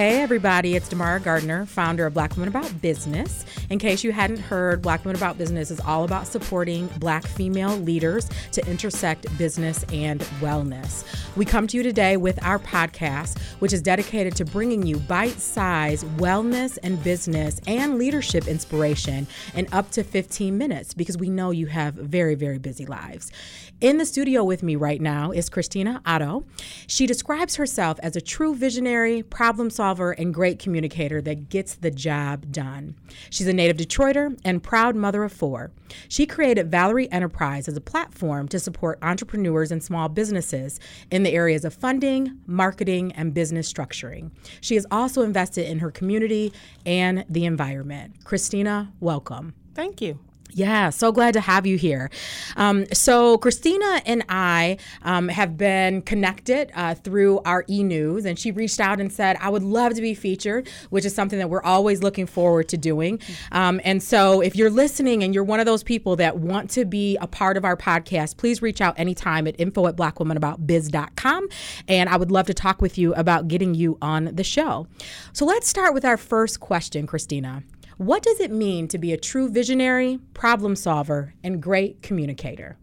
Hey, everybody, it's Damara Gardner, founder of Black Women About Business. In case you hadn't heard, Black Women About Business is all about supporting Black female leaders to intersect business and wellness. We come to you today with our podcast, which is dedicated to bringing you bite sized wellness and business and leadership inspiration in up to 15 minutes because we know you have very, very busy lives. In the studio with me right now is Christina Otto. She describes herself as a true visionary, problem solver, and great communicator that gets the job done. She's a native Detroiter and proud mother of four. She created Valerie Enterprise as a platform to support entrepreneurs and small businesses in the areas of funding, marketing, and business structuring. She is also invested in her community and the environment. Christina, welcome. Thank you. Yeah, so glad to have you here. Um, so, Christina and I um, have been connected uh, through our e news, and she reached out and said, I would love to be featured, which is something that we're always looking forward to doing. Um, and so, if you're listening and you're one of those people that want to be a part of our podcast, please reach out anytime at info at blackwomenaboutbiz.com. And I would love to talk with you about getting you on the show. So, let's start with our first question, Christina. What does it mean to be a true visionary, problem solver, and great communicator?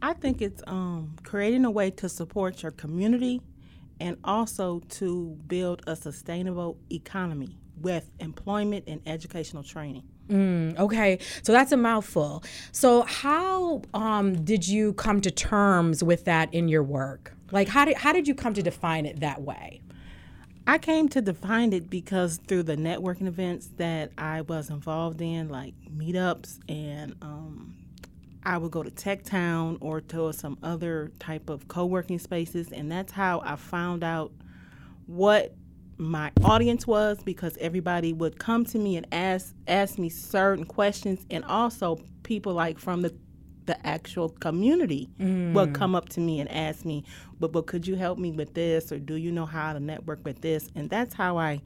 I think it's um, creating a way to support your community and also to build a sustainable economy with employment and educational training. Mm, okay, so that's a mouthful. So, how um, did you come to terms with that in your work? Like, how did, how did you come to define it that way? I came to define it because through the networking events that I was involved in, like meetups, and um, I would go to Tech Town or to some other type of co working spaces, and that's how I found out what my audience was because everybody would come to me and ask ask me certain questions and also people like from the the actual community mm. will come up to me and ask me, but but could you help me with this or do you know how to network with this? And that's how I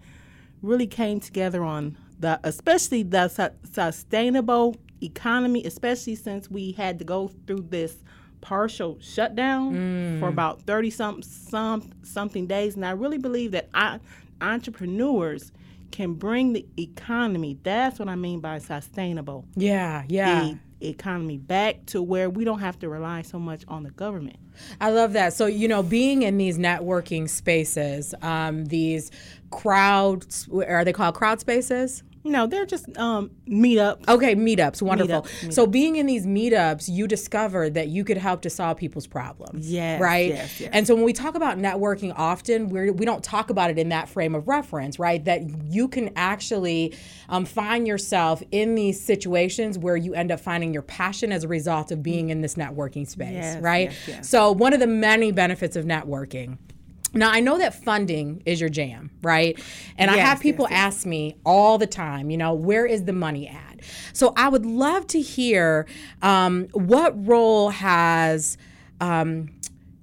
really came together on the especially the su- sustainable economy, especially since we had to go through this partial shutdown mm. for about 30 some, some something days and I really believe that I, entrepreneurs can bring the economy that's what I mean by sustainable. Yeah, yeah. The, economy back to where we don't have to rely so much on the government. I love that. So, you know, being in these networking spaces, um, these crowds, are they called crowd spaces? No, they're just um, meetups. Okay, meetups. Wonderful. Meetups, meetups. So, being in these meetups, you discovered that you could help to solve people's problems. Yes. Right? Yes, yes. And so, when we talk about networking, often we're, we don't talk about it in that frame of reference, right? That you can actually um, find yourself in these situations where you end up finding your passion as a result of being in this networking space, yes, right? So, one of the many benefits of networking now, I know that funding is your jam, right? And yes, I have people yes, yes. ask me all the time, you know, where is the money at? So I would love to hear um, what role has. Um,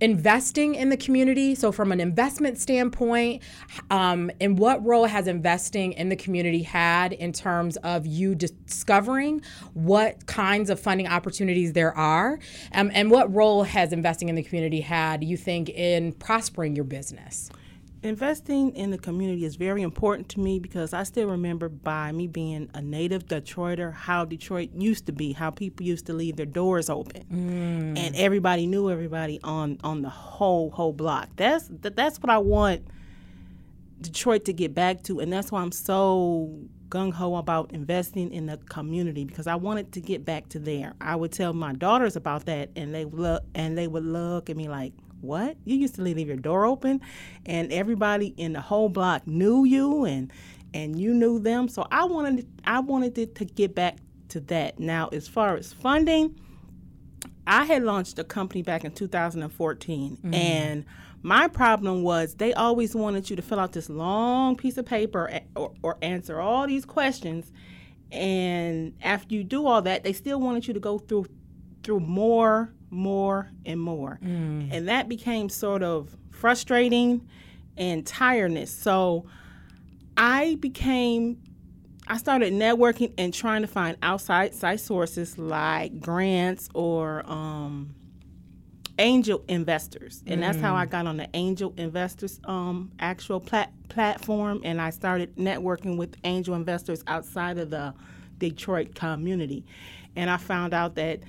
investing in the community. So, from an investment standpoint, um, and what role has investing in the community had in terms of you discovering what kinds of funding opportunities there are? Um, and what role has investing in the community had, you think, in prospering your business? Investing in the community is very important to me because I still remember by me being a native Detroiter how Detroit used to be, how people used to leave their doors open, mm. and everybody knew everybody on on the whole whole block. That's that, that's what I want Detroit to get back to, and that's why I'm so gung ho about investing in the community because I wanted to get back to there. I would tell my daughters about that, and they look and they would look at me like what? You used to leave your door open and everybody in the whole block knew you and and you knew them. So I wanted I wanted it to get back to that. Now as far as funding, I had launched a company back in 2014 mm-hmm. and my problem was they always wanted you to fill out this long piece of paper or, or answer all these questions and after you do all that they still wanted you to go through through more more, and more. Mm. And that became sort of frustrating and tiredness. So I became I started networking and trying to find outside site sources like grants or um, angel investors, and that's how I got on the angel investors um, actual plat- platform, and I started networking with angel investors outside of the Detroit community, and I found out that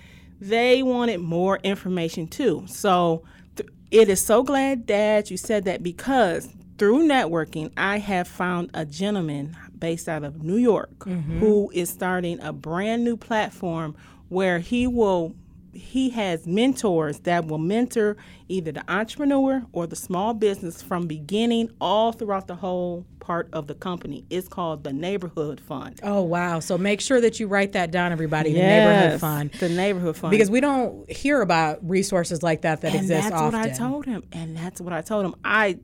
they wanted more information too. So th- it is so glad that you said that because through networking, I have found a gentleman based out of New York mm-hmm. who is starting a brand new platform where he will he has mentors that will mentor either the entrepreneur or the small business from beginning all throughout the whole part of the company. It's called the Neighborhood Fund. Oh wow! So make sure that you write that down, everybody. The neighborhood fund, The Neighborhood Fund. because we don't hear about resources like that that and exist that's often. what I told him. And that's what I told him. I,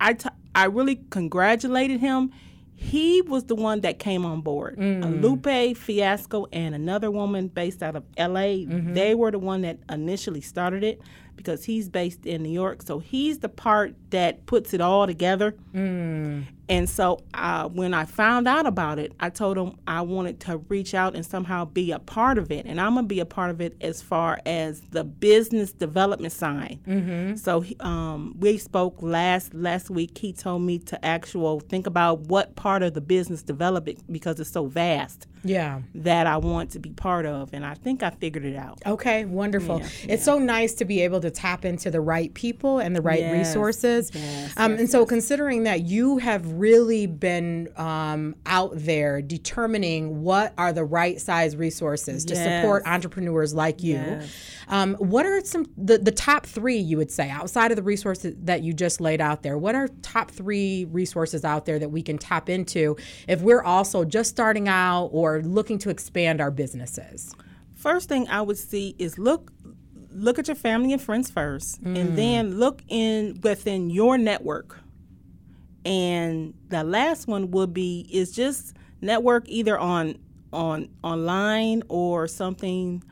I, t- I really congratulated him. He was the one that came on board. Mm. Lupe Fiasco and another woman based out of L.A. Mm-hmm. They were the one that initially started it because he's based in New York. So he's the part that puts it all together. Mm. And so uh, when I found out about it, I told him I wanted to reach out and somehow be a part of it. And I'm going to be a part of it as far as the business development side. Mm-hmm. So um, we spoke last last week. He told me to actual think about what part of the business development because it's so vast Yeah. that I want to be part of. And I think I figured it out. Okay, wonderful. Yeah, It's so nice to be able to tap into the right people and the right Yes, resources. yes, um, yes, and so, considering that you have really been um, out there determining what are the right size resources to support entrepreneurs like you, um, what are some the, the top three you would say outside of the resources that you just laid out there? What are top three resources out there that we can tap into if we're also just starting out or looking to expand our businesses? First thing I would see is look look at your family and friends first and mm. then look in within your network. And the last one would be is just network either on on online or something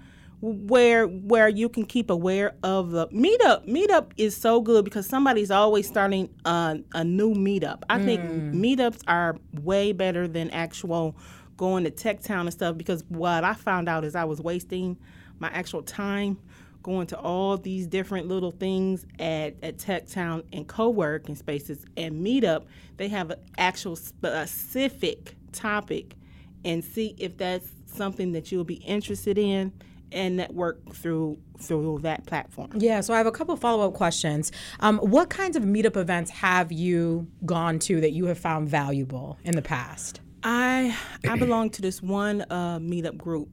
where where you can keep aware of the meetup. Meetup is so good because somebody's always starting a, a new meetup. I think mm. meetups are way better than actual going to Tech Town and stuff because what I found out is I was wasting my actual time going to all these different little things at, at Tech Town and co-working spaces and meetup. They have an actual specific topic and see if that's something that you'll be interested in and network through through that platform. Yeah, so I have a couple follow up questions. Um, what kinds of meetup events have you gone to that you have found valuable in the past? I I belong to this one uh, meetup group.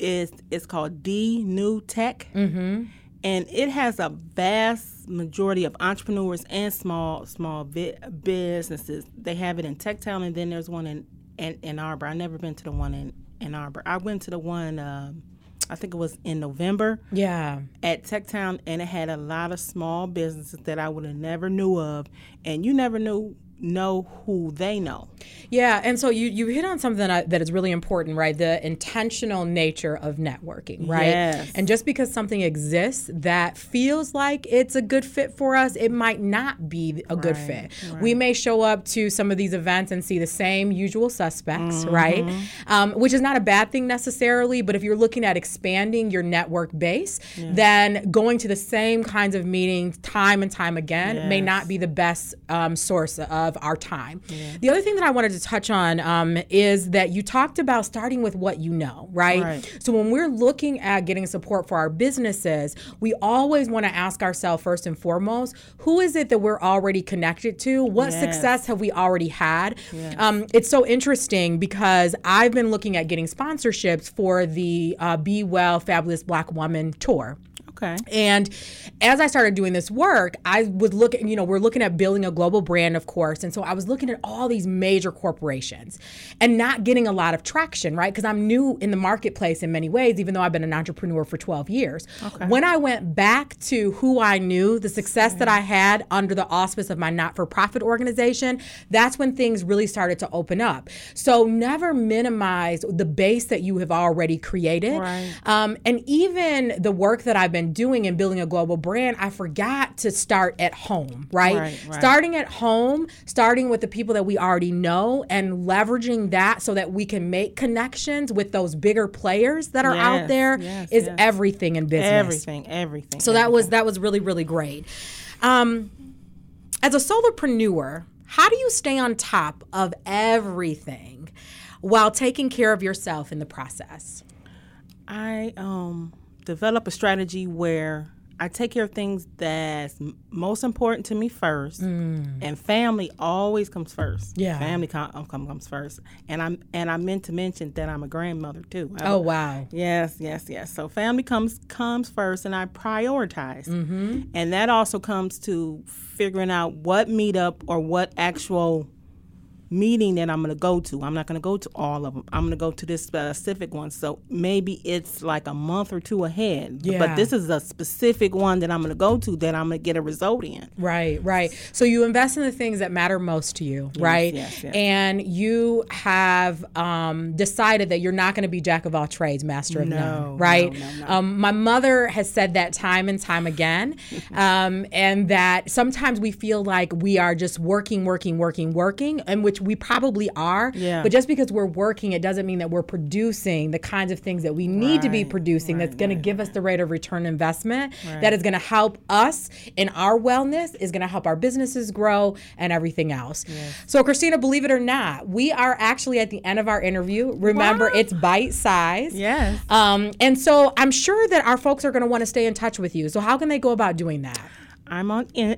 It's it's called D New Tech, mm-hmm. and it has a vast majority of entrepreneurs and small small vi- businesses. They have it in Tech Town, and then there's one in in Ann Arbor. I never been to the one in Ann Arbor. I went to the one. um I think it was in November Yeah. at Tech Town, and it had a lot of small businesses that I would have never knew of, and you never knew know who they know. Yeah, and so you you hit on something that, that is really important, right? The intentional nature of networking, right? Yes. And just because something exists that feels like it's a good fit for us, it might not be a good Right, fit. We may show up to some of these events and see the same usual suspects, Mm-hmm. right? Um, which is not a bad thing necessarily, but if you're looking at expanding your network base, then going to the same kinds of meetings time and time again may not be the best um, source of our time. The other thing that I wanted to touch on um, is that you talked about starting with what you know, right? Right. So when we're looking at getting support for our businesses, we always want to ask ourselves first and foremost, who is it that we're already connected to? What Yes. success have we already had? Um, it's so interesting because I've been looking at getting sponsorships for the uh, Be Well Fabulous Black Woman tour. Okay. And as I started doing this work, I was looking, you know, we're looking at building a global brand, of course. And so I was looking at all these major corporations and not getting a lot of traction, right? Because I'm new in the marketplace in many ways, even though I've been an entrepreneur for 12 years. When I went back to who I knew, the success that I had under the auspice of my not for profit organization, that's when things really started to open up. So never minimize the base that you have already created. Right. Um, and even the work that I've been doing and building a global brand, I forgot to start at home, right? Right, right. Starting at home, starting with the people that we already know and leveraging that so that we can make connections with those bigger players that are out Yes, there is yes, yes. everything in business. Everything, everything. So that was that was really really great. Um, as a solopreneur, how do you stay on top of everything while taking care of yourself in the process? I um develop a strategy where I take care of things that's m- most important to me first, and family always comes first. Mm. Yeah. family com- um, come, comes first, and I'm and I meant to mention that I'm a grandmother too. I- Oh wow. Yes, yes, yes. So family comes comes first, and I prioritize, mm-hmm. and that also comes to figuring out what meetup or what actual meeting that I'm going to go to. I'm not going to go to all of them. I'm going to go to this specific one. So maybe it's like a month or two ahead. Yeah. But this is a specific one that I'm going to go to that I'm going to get a result in. Right, right. So you invest in the things that matter most to you, right? yes, yes. And you have um, decided that you're not going to be jack of all trades, master of No, none, right? no, no, no. Um, my mother has said that time and time again, um, and that sometimes we feel like we are just working, working, working, working, and which we probably are. Yeah. But just because we're working, it doesn't mean that we're producing the kinds of things that we need to be Right, producing. that's right, going to right, give us the rate of return investment that is going to help us in our wellness, is going to help our businesses grow, and everything else. So, Christina, believe it or not, we are actually at the end of our interview. Remember, Wow. it's bite size. Yes. Um, and so I'm sure that our folks are going to want to stay in touch with you. So, how can they go about doing that? I'm on in,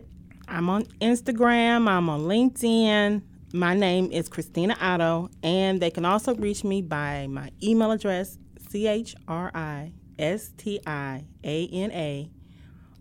I'm on Instagram. I'm on LinkedIn. My name is Christina Otto, and they can also reach me by my email address: c h r i s t i a n a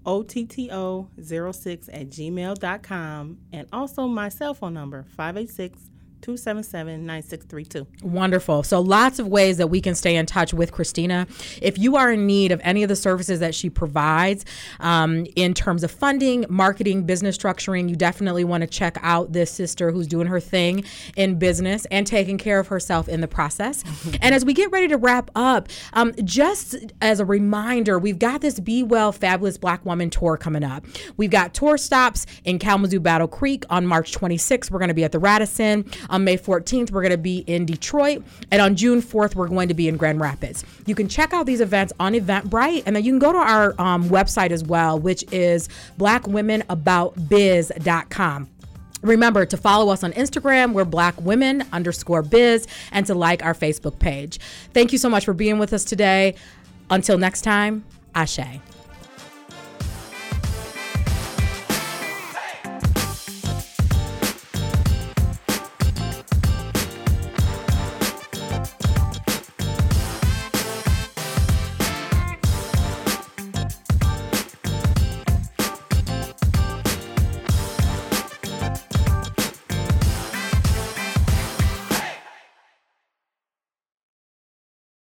o t t o 06 at gmail.com, and also my cell phone number 586 277 9632. Wonderful. So, lots of ways that we can stay in touch with Christina. If you are in need of any of the services that she provides um, in terms of funding, marketing, business structuring, you definitely want to check out this sister who's doing her thing in business and taking care of herself in the process. and as we get ready to wrap up, um, just as a reminder, we've got this Be Well Fabulous Black Woman tour coming up. We've got tour stops in Kalamazoo Battle Creek on March 26th. We're going to be at the Radisson. On May 14th, we're going to be in Detroit. And on June 4th, we're going to be in Grand Rapids. You can check out these events on Eventbrite. And then you can go to our um, website as well, which is blackwomenaboutbiz.com. Remember to follow us on Instagram. We're black women underscore biz and to like our Facebook page. Thank you so much for being with us today. Until next time, Ashe.